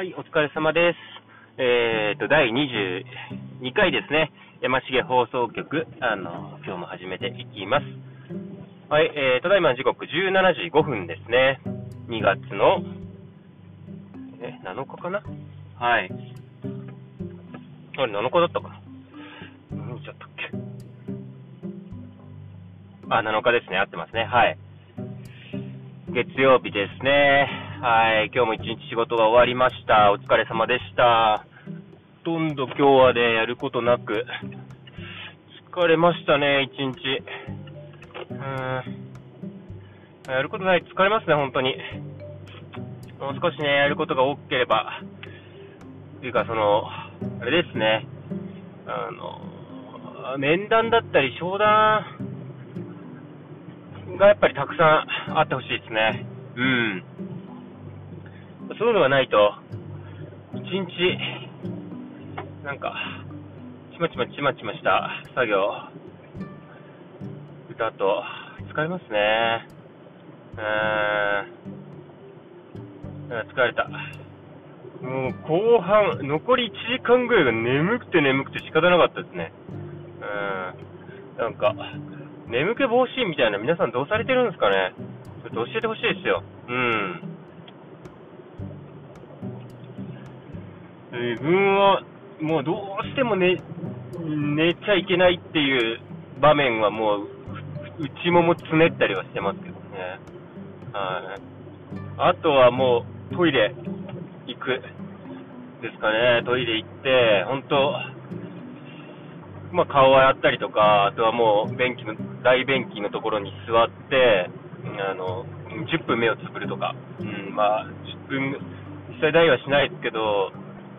はい、お疲れ様です。えーと、第22回ですね。山重放送局、あの、今日も始めていきます。はい、えー、ただいま時刻17時5分ですね。2月の、え、7日かな？はい。あれ、7日だったかな何日だったっけ？あ、7日ですね。合ってますね。はい。月曜日ですね。はい。今日も一日仕事が終わりました。お疲れ様でした。ほとんど今日はね、やることなく、疲れましたね、一日。うーん。やることない、疲れますね、本当に。もう少しね、やることが多ければ、というか、その、あれですね、あの、面談だったり、商談がやっぱりたくさんあってほしいですね。うん。そういうのがないと、一日、なんか、ちまちまちまちました作業、だと、疲れますね。うーん。疲れた。もう後半、残り1時間ぐらいが眠くて眠くて仕方なかったですね。うん。なんか、眠気防止みたいな皆さんどうされてるんですかねちょっと教えてほしいですよ。うん。自分は、もうどうしても寝、寝ちゃいけないっていう場面はもう、内ももつねったりはしてますけどね。はい。あとはもう、トイレ行く。ですかね。トイレ行って、本当まあ、顔洗ったりとか、あとはもう、便器の、大便器のところに座って、あの、10分目をつぶるとか。うん、まあ、10分、実際大はしないですけど、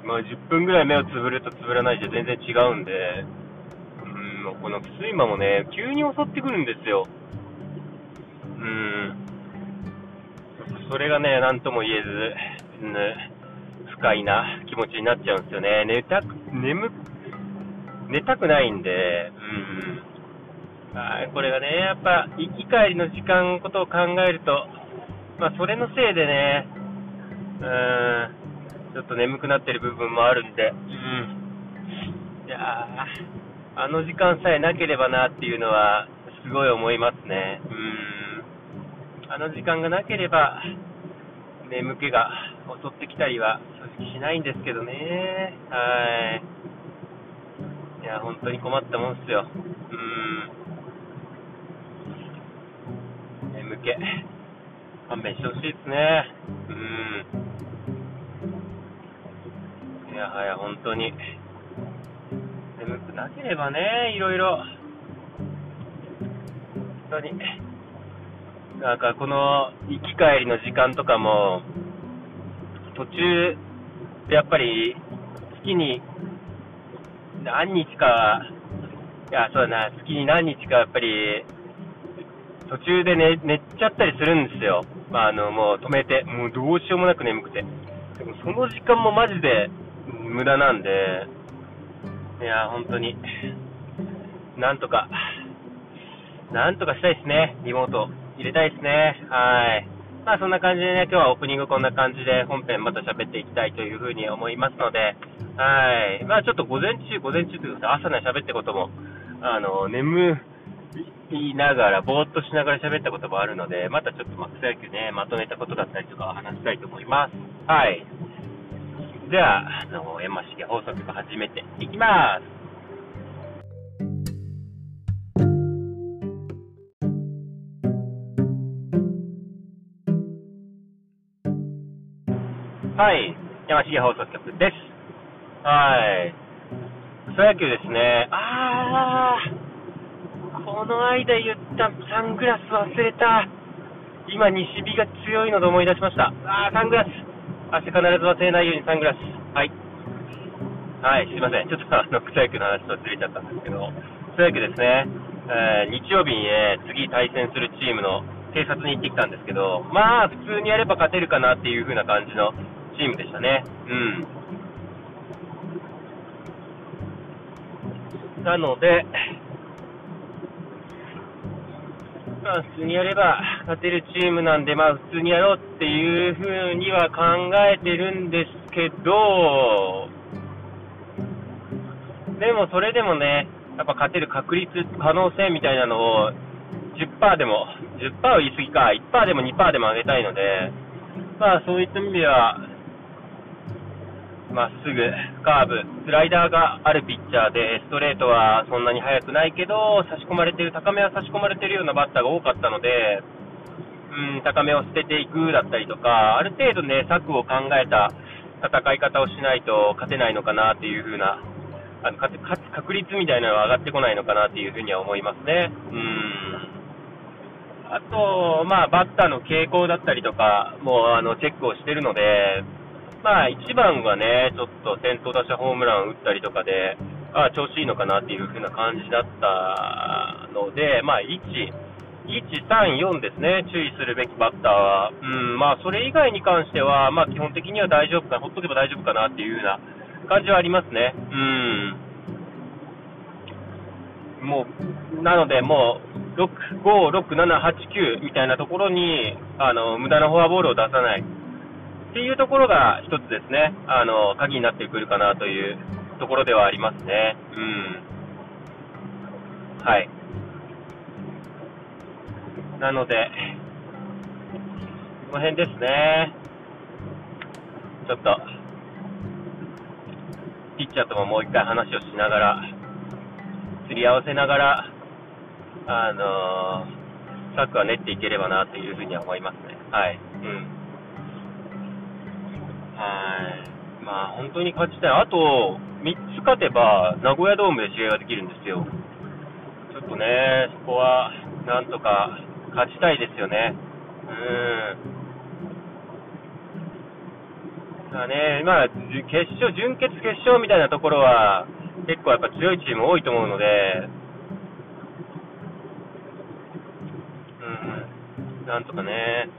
まあ、10分ぐらい目をつぶるとつぶらないじゃ全然違うんで、うん、もうこの睡魔もね、急に襲ってくるんですよ。うん。それがね、なんとも言えず、うん、不快な気持ちになっちゃうんですよね。寝たく、眠、寝たくないんで、うん。はい、これがね、やっぱ、行き帰りの時間のことを考えると、まあ、それのせいでね、うん、ちょっと眠くなってる部分もあるんで、うん。いやー、あの時間さえなければなっていうのは、すごい思いますね。うん。あの時間がなければ、眠気が襲ってきたりは正直しないんですけどね。はい。いや、本当に困ったもんっすよ。うん。眠気。勘弁してほしいですね。うん。やはや、本当に。眠くなければね、いろいろ。本当に。なんか、この、行き帰りの時間とかも、途中でやっぱり、月に何日か、いや、そうだな、月に何日かやっぱり、途中で寝寝ちゃったりするんですよ。まあ、あの、もう止めて、もうどうしようもなく眠くて。でもその時間もマジで無駄なんで、いや、本当に、なんとか、なんとかしたいですね。リモート入れたいですね。はい。まあそんな感じでね、今日はオープニングこんな感じで本編また喋っていきたいというふうに思いますので、はい。まあちょっと午前中、午前中というか朝ね喋ったことも、あの、眠いながら、ぼーっとしながら喋ったこともあるので、またちょっとまあ草野球ね、まとめたことだったりとか話したいと思います。はい。では、あの、山重放送局始めていきます。はい、山重放送局です。はい。草野球ですね。あー、この間言ったサングラス忘れた。今、西日が強いので思い出しました。あー、サングラス。明日必ず忘れないようにサングラス。はい。はい、すいません。ちょっとあの、草野球の話とずれちゃったんですけど、草野球ですね。えー日曜日にね、次対戦するチームの偵察に行ってきたんですけど、まあ、普通にやれば勝てるかなっていう風な感じのチームでしたね。うん。なので、まあ、普通にやれば勝てるチームなんで、まあ、普通にやろうっていう風には考えてるんですけど、でもそれでもね、やっぱ勝てる確率、可能性みたいなのを10%でも、10%は言い過ぎか、1%でも2%でも上げたいので、まあそういった意味では、まっすぐ、カーブ、スライダーがあるピッチャーで、ストレートはそんなに速くないけど、差し込まれてる、高めは差し込まれてるようなバッターが多かったので、うん、高めを捨てていくだったりとか、ある程度ね、策を考えた戦い方をしないと勝てないのかなっていう風な、あの勝確率みたいなのは上がってこないのかなっていうふうには思いますね。うんあと、まあ、バッターの傾向だったりとかもあのチェックをしてるので、まあ、1番はね、ちょっと先頭打者ホームラン打ったりとかで、あ調子いいのかなっていう風な感じだったので、まあ、1、1、3、4ですね、注意するべきバッターは、うんまあ、それ以外に関しては、まあ、基本的には大丈夫か、ほっとけば大丈夫かなっていう風な感じはありますね。うんもう、なので、もう、6、5、6、7、8、9みたいなところに、あの、無駄なフォアボールを出さない。っていうところが一つですね、あの、鍵になってくるかなというところではありますね。うん。はい。なので、この辺ですね。ちょっと、ピッチャーとももう一回話をしながら、すり合わせながら、あのー、策は練っていければなというふうには思いますね。はい。うん。はい。まあ、本当に勝ちたい。あと、3つ勝てば、名古屋ドームで試合ができるんですよ。ちょっとね、そこは、なんとか勝ちたいですよね。うん。だね、まあ、決勝、準決決勝みたいなところは、結構やっぱ強いチーム多いと思うので、うん、なんとかね、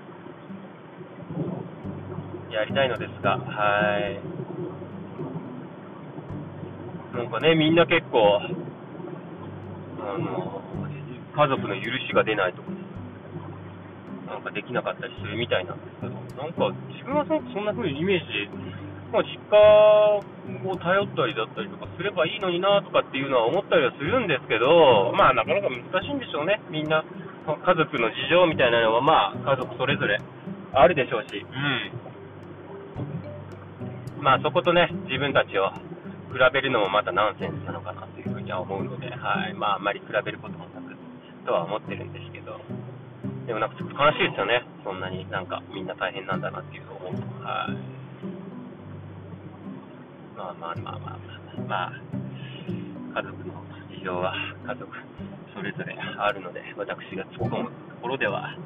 やりたいのですが、はい。なんかね、みんな結構、あの、家族の許しが出ないとか、なんかできなかったりするみたいなんですけど、なんか自分はそんな風にイメージ、まあ、実家を頼ったりだったりとかすればいいのになとかっていうのは思ったりはするんですけど、まあなかなか難しいんでしょうね、みんな。家族の事情みたいなのは、まあ、家族それぞれあるでしょうし、うん。まあそことね、自分たちを比べるのもまたナンセンスなのかなというふうには思うので、はい。まああんまり比べることもなく、とは思ってるんですけど、でもなんかちょっと悲しいですよね。そんなになんかみんな大変なんだなっていうのを思うと。はい。まあまあまあまあまあ、まあ、家族の事情は家族それぞれあるので、私が突っ込むところでは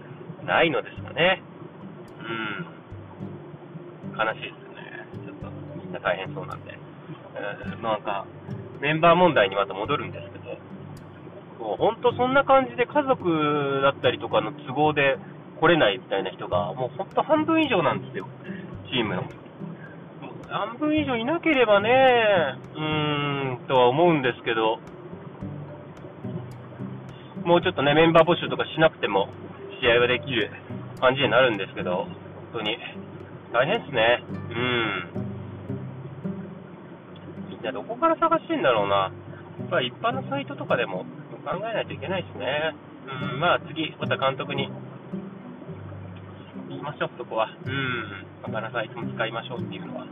ないのですがね。うん。悲しいです。ちょっとみんな大変そうなんで、えー、なんか、メンバー問題にまた戻るんですけど、もう本当そんな感じで家族だったりとかの都合で来れないみたいな人が、もう本当半分以上なんですよ、チームの。半分以上いなければね、うーん、とは思うんですけど、もうちょっとね、メンバー募集とかしなくても試合はできる感じになるんですけど、本当に。大変ですね。うん。じゃあどこから探してんだろうな。まあ、一般のサイトとかでも考えないといけないですね。うん、まあ次、また監督に言いましょう、そこは。うん、他のサイトも使いましょうっていうのは。う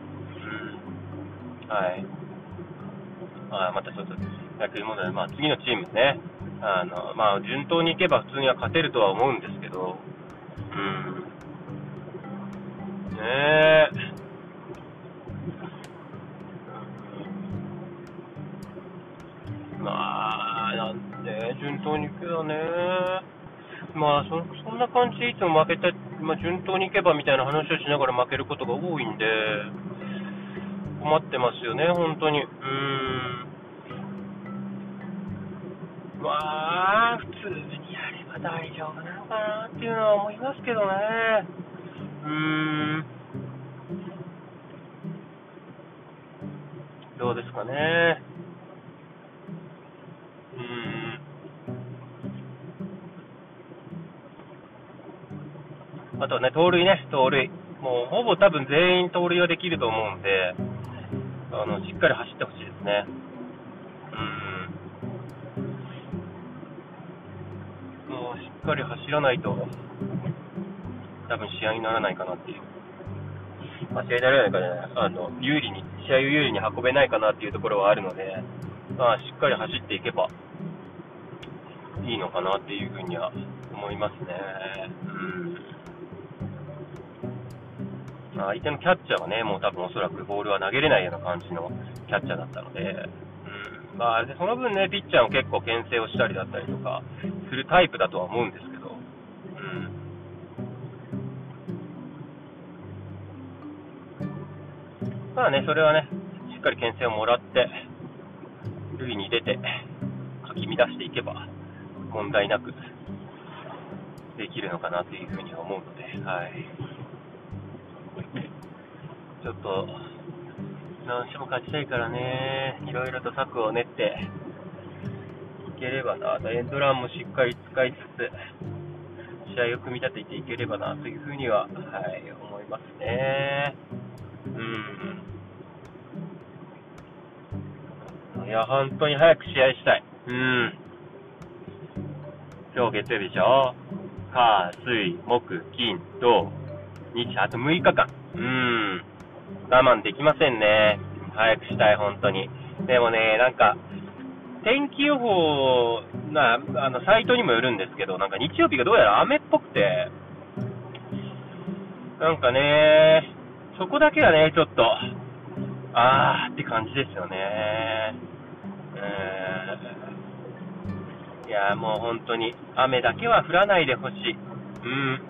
ん、はい。まあ、またちょっと野球問題、まあ次のチームね。あの、まあ順当にいけば普通には勝てるとは思うんですけど、うん。ね。まあ、なんで、順当にいくよね。まあそ、そんな感じでいつも負けて、まあ、順当にいけばみたいな話をしながら負けることが多いんで、困ってますよね、本当に。うーん。まあ、普通にやれば大丈夫なのかなっていうのは思いますけどね。うーん。どうですかね。うんあとね、盗塁ね、盗塁。もうほぼ多分全員盗塁はできると思うんで、あのしっかり走ってほしいですね。うん。もうしっかり走らないと、多分試合にならないかなっていう。まあ、試合にならないかね、あの有利に、試合を有利に運べないかなっていうところはあるので、まあ、しっかり走っていけばいいのかなっていうふうには思いますね。うん。相手のキャッチャーはね、もう多分おそらくボールは投げれないような感じのキャッチャーだったので、うん。まあ、その分ね、ピッチャーも結構牽制をしたりだったりとかするタイプだとは思うんです、まあね、それはね、しっかり牽制をもらって、塁に出て、かき乱していけば、問題なくできるのかなというふうに思うので、はい。ちょっと、何しも勝ちたいからね、いろいろと策を練っていければな、あとエンドランもしっかり使いつつ、試合を組み立てていければなというふうには、はい、思いますね。うん。いや、本当に早く試合したい。うん。今日月曜日でしょ？火、水、木、金、土、日、あと6日間。うん。我慢できませんね。早くしたい、本当に。でもね、なんか、天気予報な、あの、サイトにもよるんですけど、なんか日曜日がどうやら雨っぽくて、なんかね、そこだけはね、ちょっと、あーって感じですよね。いやもう本当に、雨だけは降らないでほしい。うん。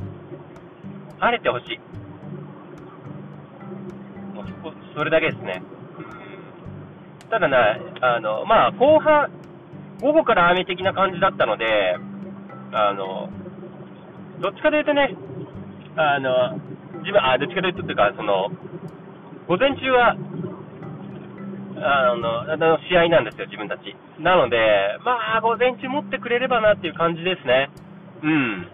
晴れてほしい。もうそ、それだけですね。ただな、あの、まあ、後半、午後から雨的な感じだったので、あの、どっちかというとね、あの、自分、あ、どっちかというと、というか、その、午前中はあの、あの試合なんですよ、自分たち。なので、まあ、午前中持ってくれればなっていう感じですね。うん。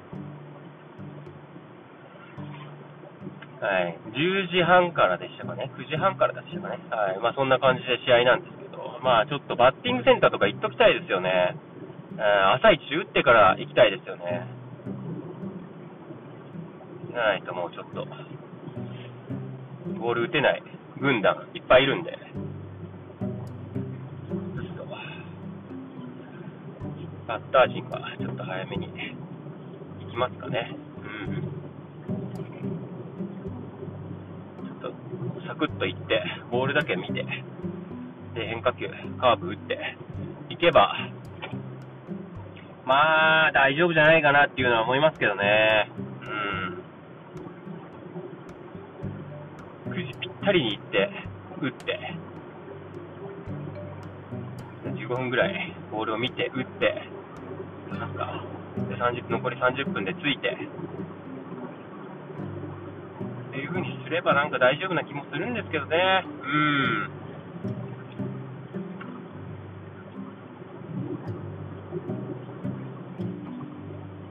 はい。10時半からでしたかね。9時半からでしたかね。はい。まあ、そんな感じで試合なんですけど、まあ、ちょっとバッティングセンターとか行っときたいですよね。朝一打ってから行きたいですよね。ないともうちょっと、ボール打てない軍団いっぱいいるんで。バッター陣がちょっと早めに行きますかね。うん。ちょっとサクッと行って、ボールだけ見て、で、変化球、カーブ打って、いけば、まあ、大丈夫じゃないかなっていうのは思いますけどね。うん。9時ぴったりに行って、打って、15分ぐらいボールを見て、打って、なんか、で30残り30分で着いて、っていう風にすればなんか大丈夫な気もするんですけどね。うん。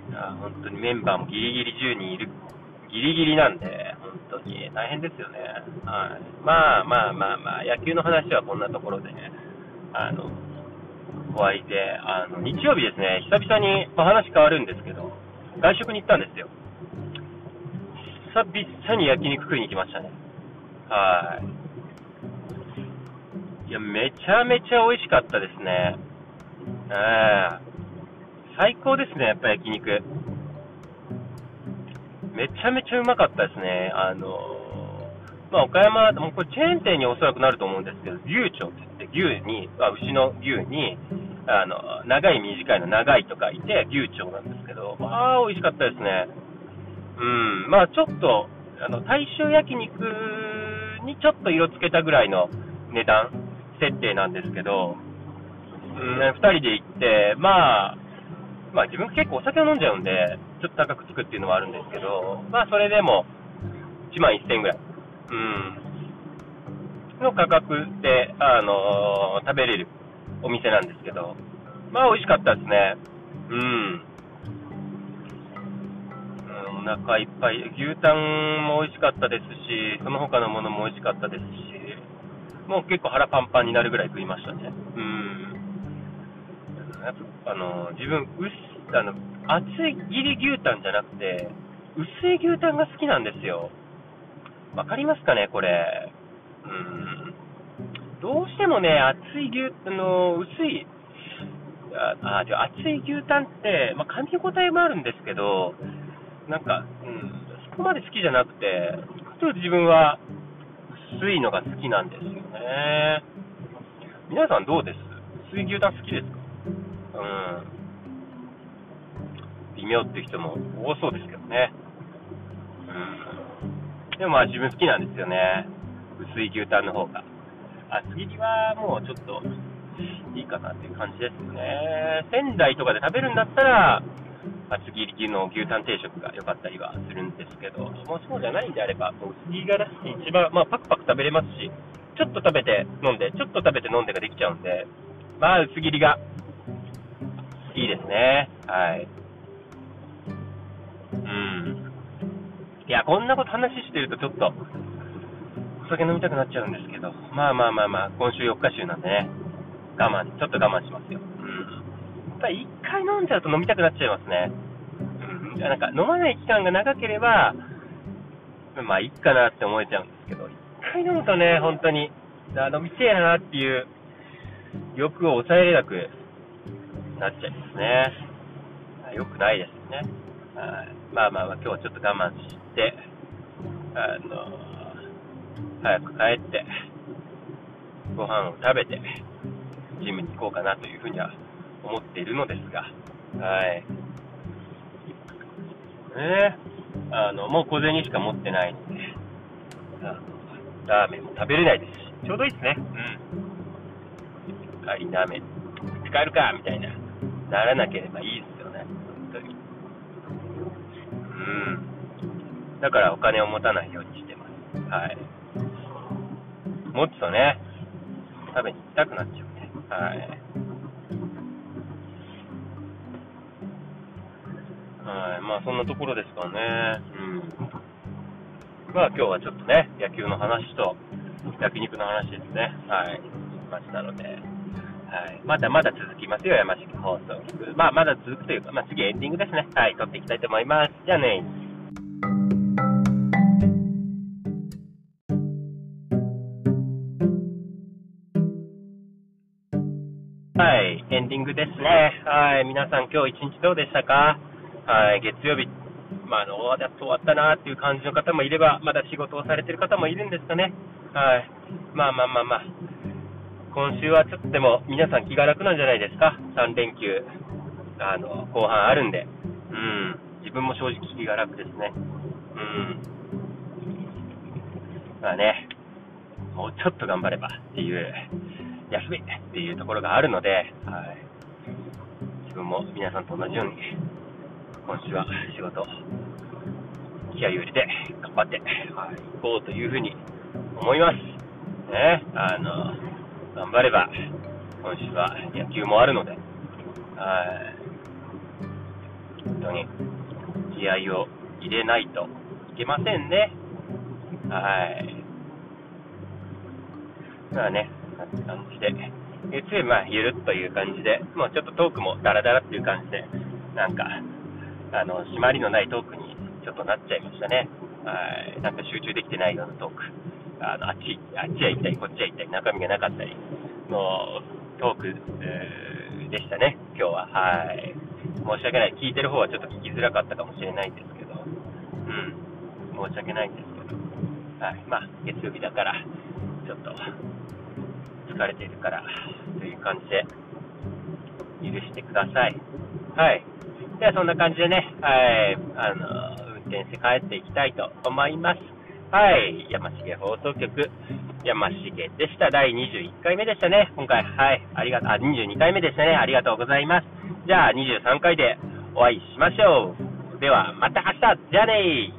いや、本当にメンバーもギリギリ10人いる、ギリギリなんで、に大変ですよね。はい。まあまあまあまあ、野球の話はこんなところで、ねあの、お会いで、あの、日曜日ですね、久々に、まあ、話変わるんですけど、外食に行ったんですよ。久々に焼肉食いに行きましたね。はい。いや、めちゃめちゃ美味しかったですね。えー、最高ですね、やっぱ焼肉。めちゃめちゃうまかったですね。あのまあ、岡山、もうこれチェーン店におそらくなると思うんですけど、牛腸って言って、牛に、あ牛の牛に、あの、長い短いの長いと書いて牛腸なんですけど、まあ、美味しかったですね。うん、まあ、ちょっと、あの、大衆焼肉にちょっと色つけたぐらいの値段設定なんですけど、うん、2人で行って、まあ、まあ自分結構お酒を飲んじゃうんで、ちょっと高くつくっていうのはあるんですけど、まあそれでも1万1000円ぐらい。うん。の価格で、あのー、食べれるお店なんですけど、まあ美味しかったですね。うん。うん、お腹いっぱい。牛タンも美味しかったですし、その他のものも美味しかったですし、もう結構腹パンパンになるぐらい食いましたね。うん。やっぱあの、自分、薄あの、厚い切り牛タンじゃなくて、薄い牛タンが好きなんですよ。わかりますかね、これ。うん。どうしてもね、厚い牛、あの、薄い、あ、あじゃ厚い牛タンって、まあ、噛み応えもあるんですけど、なんか、うん、そこまで好きじゃなくて、ちょっと自分は薄いのが好きなんですよね。皆さんどうです？薄い牛タン好きですか？うん。微妙っていう人も多そうですけどね。うん。でもまあ自分好きなんですよね。薄い牛タンの方が。厚切りはもうちょっといいかなっていう感じですよね。仙台とかで食べるんだったら、厚切りの牛タン定食が良かったりはするんですけど、もうそうじゃないんであれば、薄切りがら一番、まあ、パクパク食べれますし、ちょっと食べて飲んで、ちょっと食べて飲んでができちゃうんで、まあ、薄切りがいいですね。はい。いや、こんなこと話してるとちょっと、お酒飲みたくなっちゃうんですけど、まあまあまあまあ、今週4日週なんでね、我慢、ちょっと我慢しますよ。うん。やっぱり1回飲んじゃうと飲みたくなっちゃいますね。うん。なんか飲まない期間が長ければ、まあいいかなって思えちゃうんですけど、1回飲むとね、本当に、あ飲みてえなっていう欲を抑えれなくなっちゃいますね。よくないですよね。まあまあまあ、今日はちょっと我慢して、あの早く帰って、ご飯を食べて、ジムに行こうかなというふうには思っているのですが、はい。ねあの、もう小銭しか持ってないので、あのラーメンも食べれないですし、ちょうどいいですね。うん。帰りラーメン、使えるかみたいな、ならなければいいです。うん。だからお金を持たないようにしてます。はい。持つとね、食べに行きたくなっちゃうね。はい。はい。まあ、そんなところですかね。うん。まあ、今日はちょっとね、野球の話と、焼肉の話ですね。はい。しましたので。はい。まだまだ続きますよ、山式放送局。まあ、まだ続くというか、まあ、次エンディングですね。はい。撮っていきたいと思います。じゃあね。はい、エンディングですね。はい、皆さん今日一日どうでしたか？はい、月曜日、まあ、あの、やっと終わったなっていう感じの方もいれば、まだ仕事をされてる方もいるんですかね。はい。まあまあまあまあ。今週はちょっとでも皆さん気が楽なんじゃないですか。3連休、あの、後半あるんで。うん。自分も正直気が楽ですね。うん。まあね、もうちょっと頑張ればっていう休みっていうところがあるので、はい、自分も皆さんと同じように、今週は仕事、気合を入れて頑張って、はい、行こうというふうに思います。ね、あの、頑張れば、今週は野球もあるので、はい、本当に気合を入れないといけませんね。はい。まあね、感じで、月曜日、まあ、ゆるっという感じで、もうちょっとトークもダラダラっていう感じで、なんか、あの、締まりのないトークにちょっとなっちゃいましたね。はい。なんか集中できてないようなトーク。あの、あっち、あっちは行ったり、こっちは行ったり、中身がなかったりのトーク、でしたね、今日は。はい。申し訳ない。聞いてる方はちょっと聞きづらかったかもしれないんですけど、うん。申し訳ないんですけど、はい。まあ、月曜日だから、ちょっと、疲れているからという感じで許してください。はい。ではそんな感じでね、はい、あの、運転して帰っていきたいと思います。はい、山重放送局、山重でした。第21回目でしたね。今回、はい、ありがとう、あ、22回目でしたね。ありがとうございます。じゃあ23回でお会いしましょう。では、また明日じゃあねー